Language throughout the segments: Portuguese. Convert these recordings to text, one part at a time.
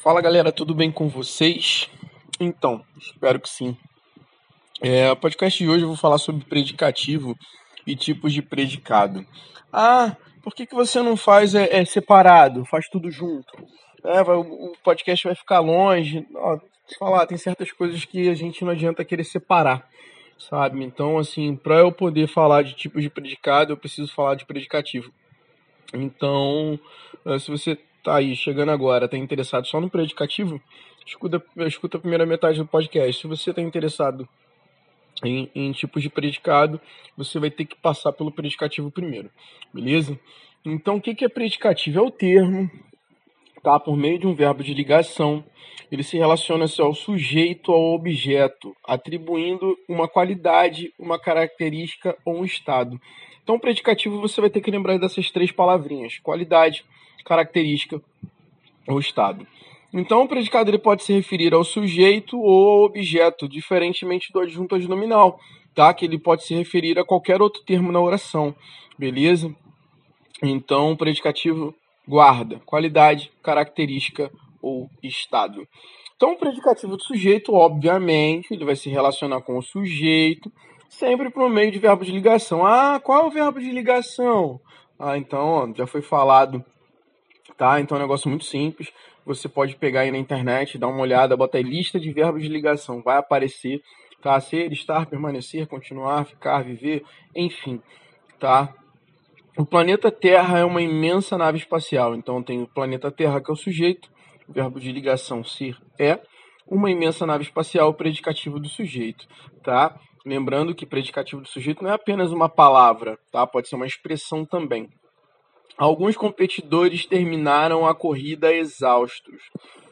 Fala galera, tudo bem com vocês? Então, espero que sim. É, podcast de hoje eu vou falar sobre predicativo e tipos de predicado. Ah, por que, que você não faz é, é separado, faz tudo junto? É, vai, o podcast vai ficar longe. Ó, falar, tem certas coisas que a gente não adianta querer separar, sabe? Então, assim, para eu poder falar de tipos de predicado, eu preciso falar de predicativo. Então, eh, se você tá aí chegando agora, tá interessado só no predicativo, escuta, escuta a primeira metade do podcast. Se você tá interessado em, em tipos de predicado, você vai ter que passar pelo predicativo primeiro, beleza? Então, o que, que é predicativo? É o termo, tá? Por meio de um verbo de ligação, ele se relaciona -se ao sujeito, ao objeto, atribuindo uma qualidade, uma característica ou um estado. Então, predicativo você vai ter que lembrar dessas três palavrinhas: qualidade, característica ou estado. Então, o predicado ele pode se referir ao sujeito ou ao objeto, diferentemente do adjunto adnominal, tá? Que ele pode se referir a qualquer outro termo na oração, beleza? Então, o predicativo guarda qualidade, característica ou estado. Então, o predicativo do sujeito, obviamente, ele vai se relacionar com o sujeito, sempre por meio de verbo de ligação. Ah, qual é o verbo de ligação? Ah, então, ó, já foi falado tá? Então é um negócio muito simples. Você pode pegar aí na internet, dar uma olhada, botar aí lista de verbos de ligação, vai aparecer, tá? Ser, estar, permanecer, continuar, ficar, viver, enfim, tá? O planeta Terra é uma imensa nave espacial, então tem o planeta Terra que é o sujeito, o verbo de ligação ser é, uma imensa nave espacial, o predicativo do sujeito, tá? Lembrando que predicativo do sujeito não é apenas uma palavra, tá? Pode ser uma expressão também. Alguns competidores terminaram a corrida exaustos.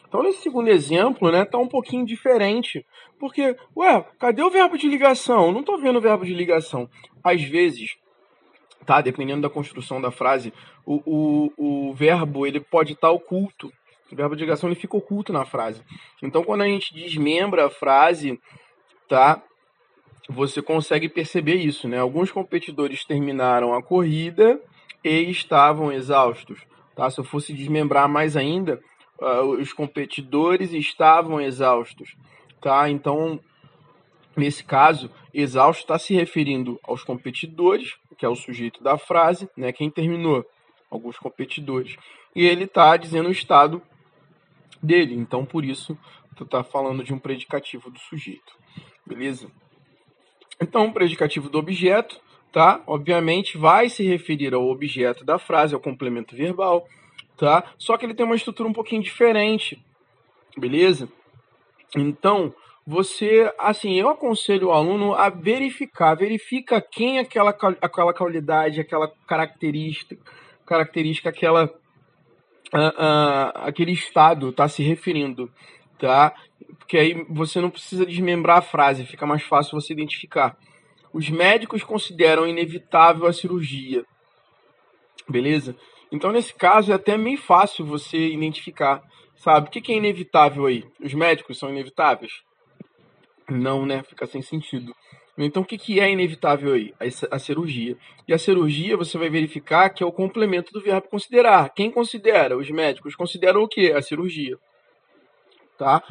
Então, nesse segundo exemplo, né, tá um pouquinho diferente. Porque, ué, cadê o verbo de ligação? Não tô vendo o verbo de ligação. Às vezes, tá, dependendo da construção da frase, o, o, o verbo ele pode estar tá oculto. O verbo de ligação ele fica oculto na frase. Então, quando a gente desmembra a frase, tá, você consegue perceber isso, né? Alguns competidores terminaram a corrida e estavam exaustos. Tá? Se eu fosse desmembrar mais ainda, uh, os competidores estavam exaustos. Tá? Então, nesse caso, exausto está se referindo aos competidores, que é o sujeito da frase, né? quem terminou, alguns competidores. E ele está dizendo o estado dele. Então, por isso, tu está falando de um predicativo do sujeito. Beleza? Então, o predicativo do objeto tá? Obviamente vai se referir ao objeto da frase, ao complemento verbal, tá? Só que ele tem uma estrutura um pouquinho diferente, beleza? Então, você, assim, eu aconselho o aluno a verificar, verifica quem aquela, aquela qualidade, aquela característica, característica, aquela, uh, uh, aquele estado está se referindo, tá? Porque aí você não precisa desmembrar a frase, fica mais fácil você identificar. Os médicos consideram inevitável a cirurgia. Beleza? Então, nesse caso, é até meio fácil você identificar. Sabe? O que é inevitável aí? Os médicos são inevitáveis? Não, né? Fica sem sentido. Então, o que é inevitável aí? A cirurgia. E a cirurgia você vai verificar que é o complemento do verbo considerar. Quem considera? Os médicos consideram o que? A cirurgia. Tá?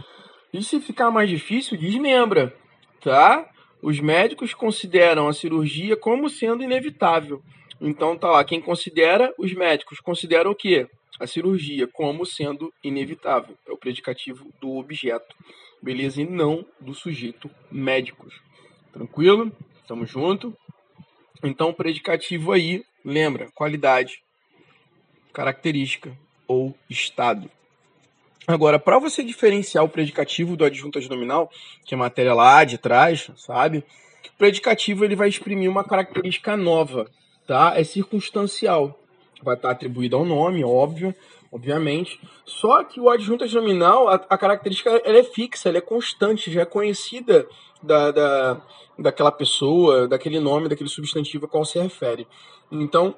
E se ficar mais difícil, desmembra. Tá? Os médicos consideram a cirurgia como sendo inevitável. Então tá lá, quem considera, os médicos consideram o quê? A cirurgia como sendo inevitável. É o predicativo do objeto. Beleza? E não do sujeito médicos. Tranquilo? Tamo junto? Então, o predicativo aí, lembra, qualidade, característica ou estado. Agora, para você diferenciar o predicativo do adjunto adnominal, que é a matéria lá de trás, sabe? O predicativo ele vai exprimir uma característica nova, tá? É circunstancial. Vai estar atribuído ao nome, óbvio, obviamente. Só que o adjunto adnominal, a, a característica ela é fixa, ela é constante, já é conhecida da, da, daquela pessoa, daquele nome, daquele substantivo a qual se refere. Então,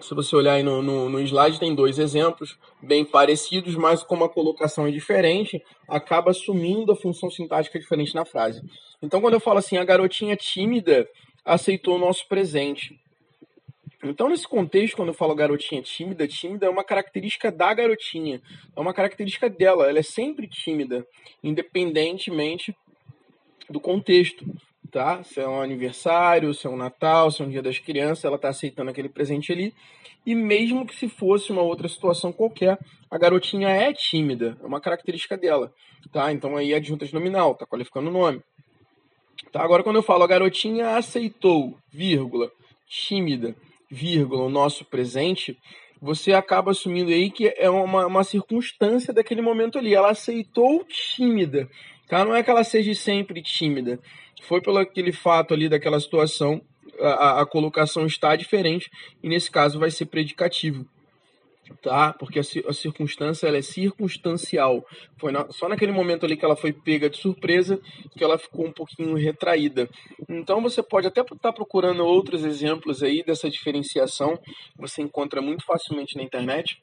se você olhar aí no, no, no, slide, tem dois exemplos bem parecidos, mas como a colocação é diferente, acaba assumindo a função sintática diferente na frase. Então, quando eu falo assim, a garotinha tímida aceitou o nosso presente. Então, nesse contexto, quando eu falo garotinha tímida, tímida é uma característica da garotinha, é uma característica dela, ela é sempre tímida, independentemente do contexto, tá? Se é um aniversário, se é um Natal, se é um dia das crianças, ela está aceitando aquele presente ali. E mesmo que se fosse uma outra situação qualquer, a garotinha é tímida, é uma característica dela, tá? Então aí é adjunta de nominal, tá qualificando o nome. Tá? Agora quando eu falo a garotinha aceitou, vírgula, tímida, vírgula, o nosso presente, você acaba assumindo aí que é uma, uma circunstância daquele momento ali. Ela aceitou tímida, tá? Não é que ela seja sempre tímida. Foi pelo aquele fato ali daquela situação, a, a colocação está diferente e nesse caso vai ser predicativo tá? Porque a, circunstância ela é circunstancial. Foi na, só naquele momento ali que ela foi pega de surpresa que ela ficou um pouquinho retraída. Então você pode até estar tá procurando outros exemplos aí dessa diferenciação. Você encontra muito facilmente na internet.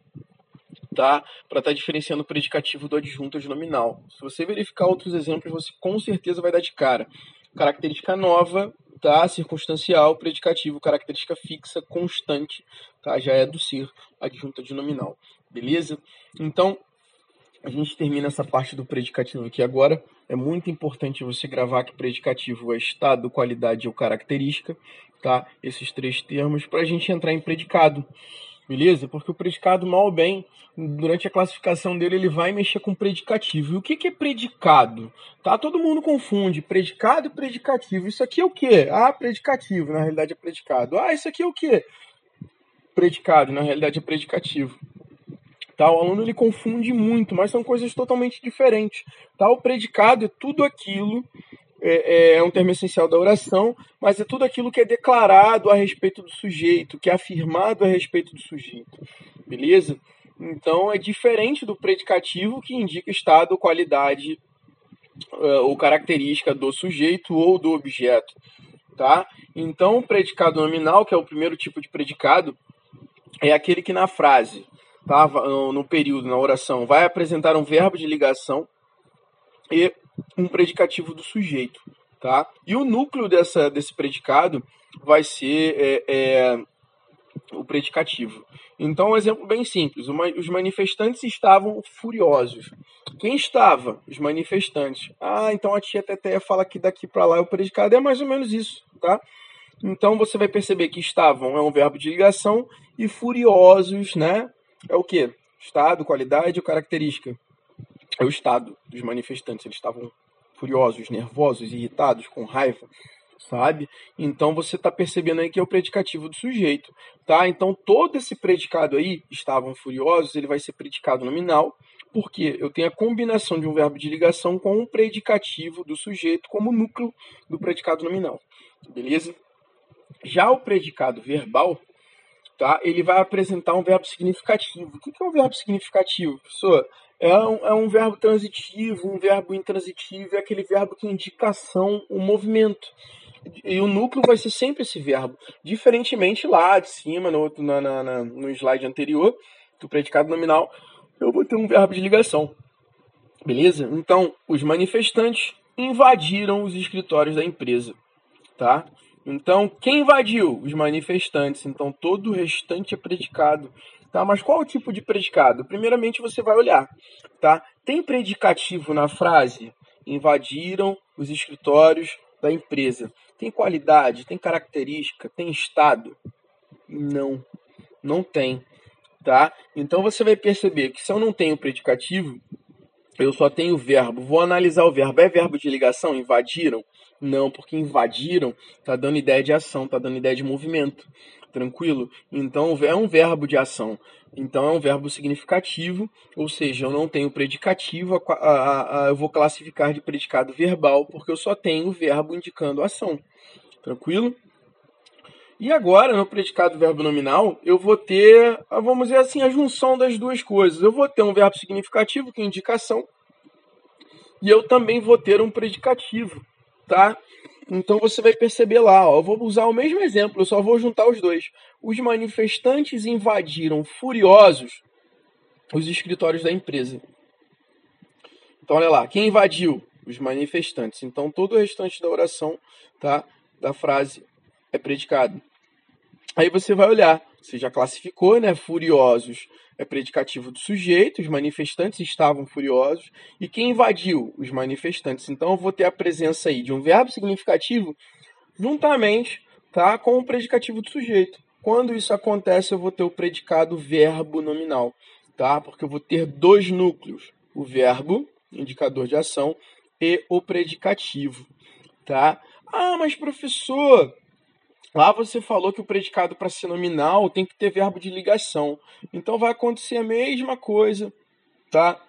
Para estar tá diferenciando o predicativo do adjunto nominal. Se você verificar outros exemplos, você com certeza vai dar de cara. Característica nova, tá? Circunstancial, predicativo, característica fixa, constante, tá? Já é do ser, adjunta de nominal, beleza? Então, a gente termina essa parte do predicativo aqui agora. É muito importante você gravar que predicativo é estado, qualidade ou característica, tá? Esses três termos, para a gente entrar em predicado beleza? Porque o predicado, mal ou bem, durante a classificação dele, ele vai mexer com predicativo. E o que, que é predicado? Tá? Todo mundo confunde predicado e predicativo. Isso aqui é o quê? Ah, predicativo, na realidade é predicado. Ah, isso aqui é o quê? Predicado, na realidade é predicativo. Tá? O aluno ele confunde muito, mas são coisas totalmente diferentes. Tá? O predicado é tudo aquilo é, é, é, um termo essencial da oração, mas é tudo aquilo que é declarado a respeito do sujeito, que é afirmado a respeito do sujeito. Beleza? Então é diferente do predicativo que indica estado, qualidade uh, ou característica do sujeito ou do objeto. Tá? Então o predicado nominal, que é o primeiro tipo de predicado, é aquele que na frase, tá? no período, na oração, vai apresentar um verbo de ligação e um predicativo do sujeito, tá? E o núcleo dessa, desse predicado vai ser é, é, o predicativo. Então, um exemplo bem simples: uma, os manifestantes estavam furiosos. Quem estava? Os manifestantes. Ah, então a tia Teteia fala que daqui para lá é o predicado. É mais ou menos isso, tá? Então você vai perceber que estavam é um verbo de ligação e furiosos, né? É o que? Estado, qualidade ou característica? É o estado dos manifestantes. Eles estavam furiosos, nervosos, irritados, com raiva, sabe? Então você está percebendo aí que é o predicativo do sujeito, tá? Então todo esse predicado aí, estavam furiosos, ele vai ser predicado nominal, porque eu tenho a combinação de um verbo de ligação com um predicativo do sujeito como núcleo do predicado nominal, beleza? Já o predicado verbal, tá? Ele vai apresentar um verbo significativo. O que é um verbo significativo, professor? É um, é um verbo transitivo, um verbo intransitivo, é aquele verbo que indica ação, o movimento. E o núcleo vai ser sempre esse verbo. Diferentemente lá de cima, no, na, na, na, no slide anterior, do predicado nominal, eu vou ter um verbo de ligação. Beleza? Então, os manifestantes invadiram os escritórios da empresa. Tá? Então, quem invadiu? Os manifestantes. Então, todo o restante é predicado. Tá? Mas qual o tipo de predicado? Primeiramente você vai olhar, tá? Tem predicativo na frase? Invadiram os escritórios da empresa. Tem qualidade, tem característica, tem estado? Não, não tem, tá? Então você vai perceber que se eu não tenho predicativo, eu só tenho verbo. Vou analisar o verbo. É verbo de ligação? Invadiram? Não, porque invadiram tá dando ideia de ação, tá dando ideia de movimento. Tranquilo? Então é um verbo de ação. Então é um verbo significativo, ou seja, eu não tenho predicativo, a, a, a, eu vou classificar de predicado verbal, porque eu só tenho o verbo indicando ação. Tranquilo? E agora, no predicado verbo nominal, eu vou ter, vamos dizer assim, a junção das duas coisas. Eu vou ter um verbo significativo, que é indicação, e eu também vou ter um predicativo, tá? Então você vai perceber lá, ó, eu vou usar o mesmo exemplo, eu só vou juntar os dois. Os manifestantes invadiram furiosos os escritórios da empresa. Então olha lá, quem invadiu? Os manifestantes. Então todo o restante da oração, tá, da frase é predicado. Aí você vai olhar, você já classificou, né? Furiosos é predicativo do sujeito, os manifestantes estavam furiosos. E quem invadiu? Os manifestantes. Então eu vou ter a presença aí de um verbo significativo juntamente tá, com o predicativo do sujeito. Quando isso acontece, eu vou ter o predicado verbo nominal, tá? Porque eu vou ter dois núcleos: o verbo, indicador de ação, e o predicativo, tá? Ah, mas professor, Lá você falou que o predicado para ser nominal tem que ter verbo de ligação. Então vai acontecer a mesma coisa, tá?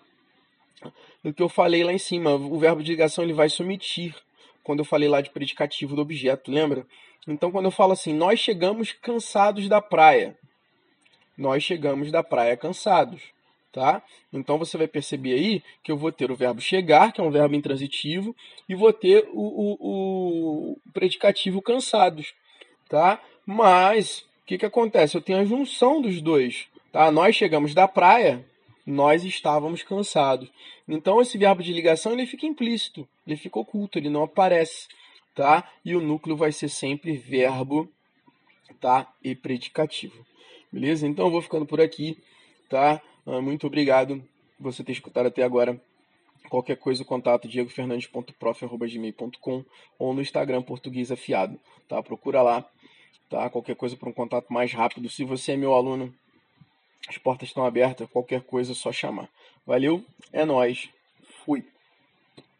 Do que eu falei lá em cima. O verbo de ligação ele vai somitir. Quando eu falei lá de predicativo do objeto, lembra? Então quando eu falo assim, nós chegamos cansados da praia. Nós chegamos da praia cansados, tá? Então você vai perceber aí que eu vou ter o verbo chegar, que é um verbo intransitivo, e vou ter o, o, o predicativo cansados tá? Mas o que, que acontece? Eu tenho a junção dos dois, tá? Nós chegamos da praia, nós estávamos cansados. Então esse verbo de ligação ele fica implícito, ele fica oculto, ele não aparece, tá? E o núcleo vai ser sempre verbo, tá? E predicativo. Beleza? Então eu vou ficando por aqui, tá? Ah, muito obrigado você ter escutado até agora. Qualquer coisa, o contato diegofernandes.prof.gmail.com ou no Instagram Português Afiado, tá? Procura lá tá? Qualquer coisa para um contato mais rápido. Se você é meu aluno, as portas estão abertas. Qualquer coisa é só chamar. Valeu, é nós. Fui.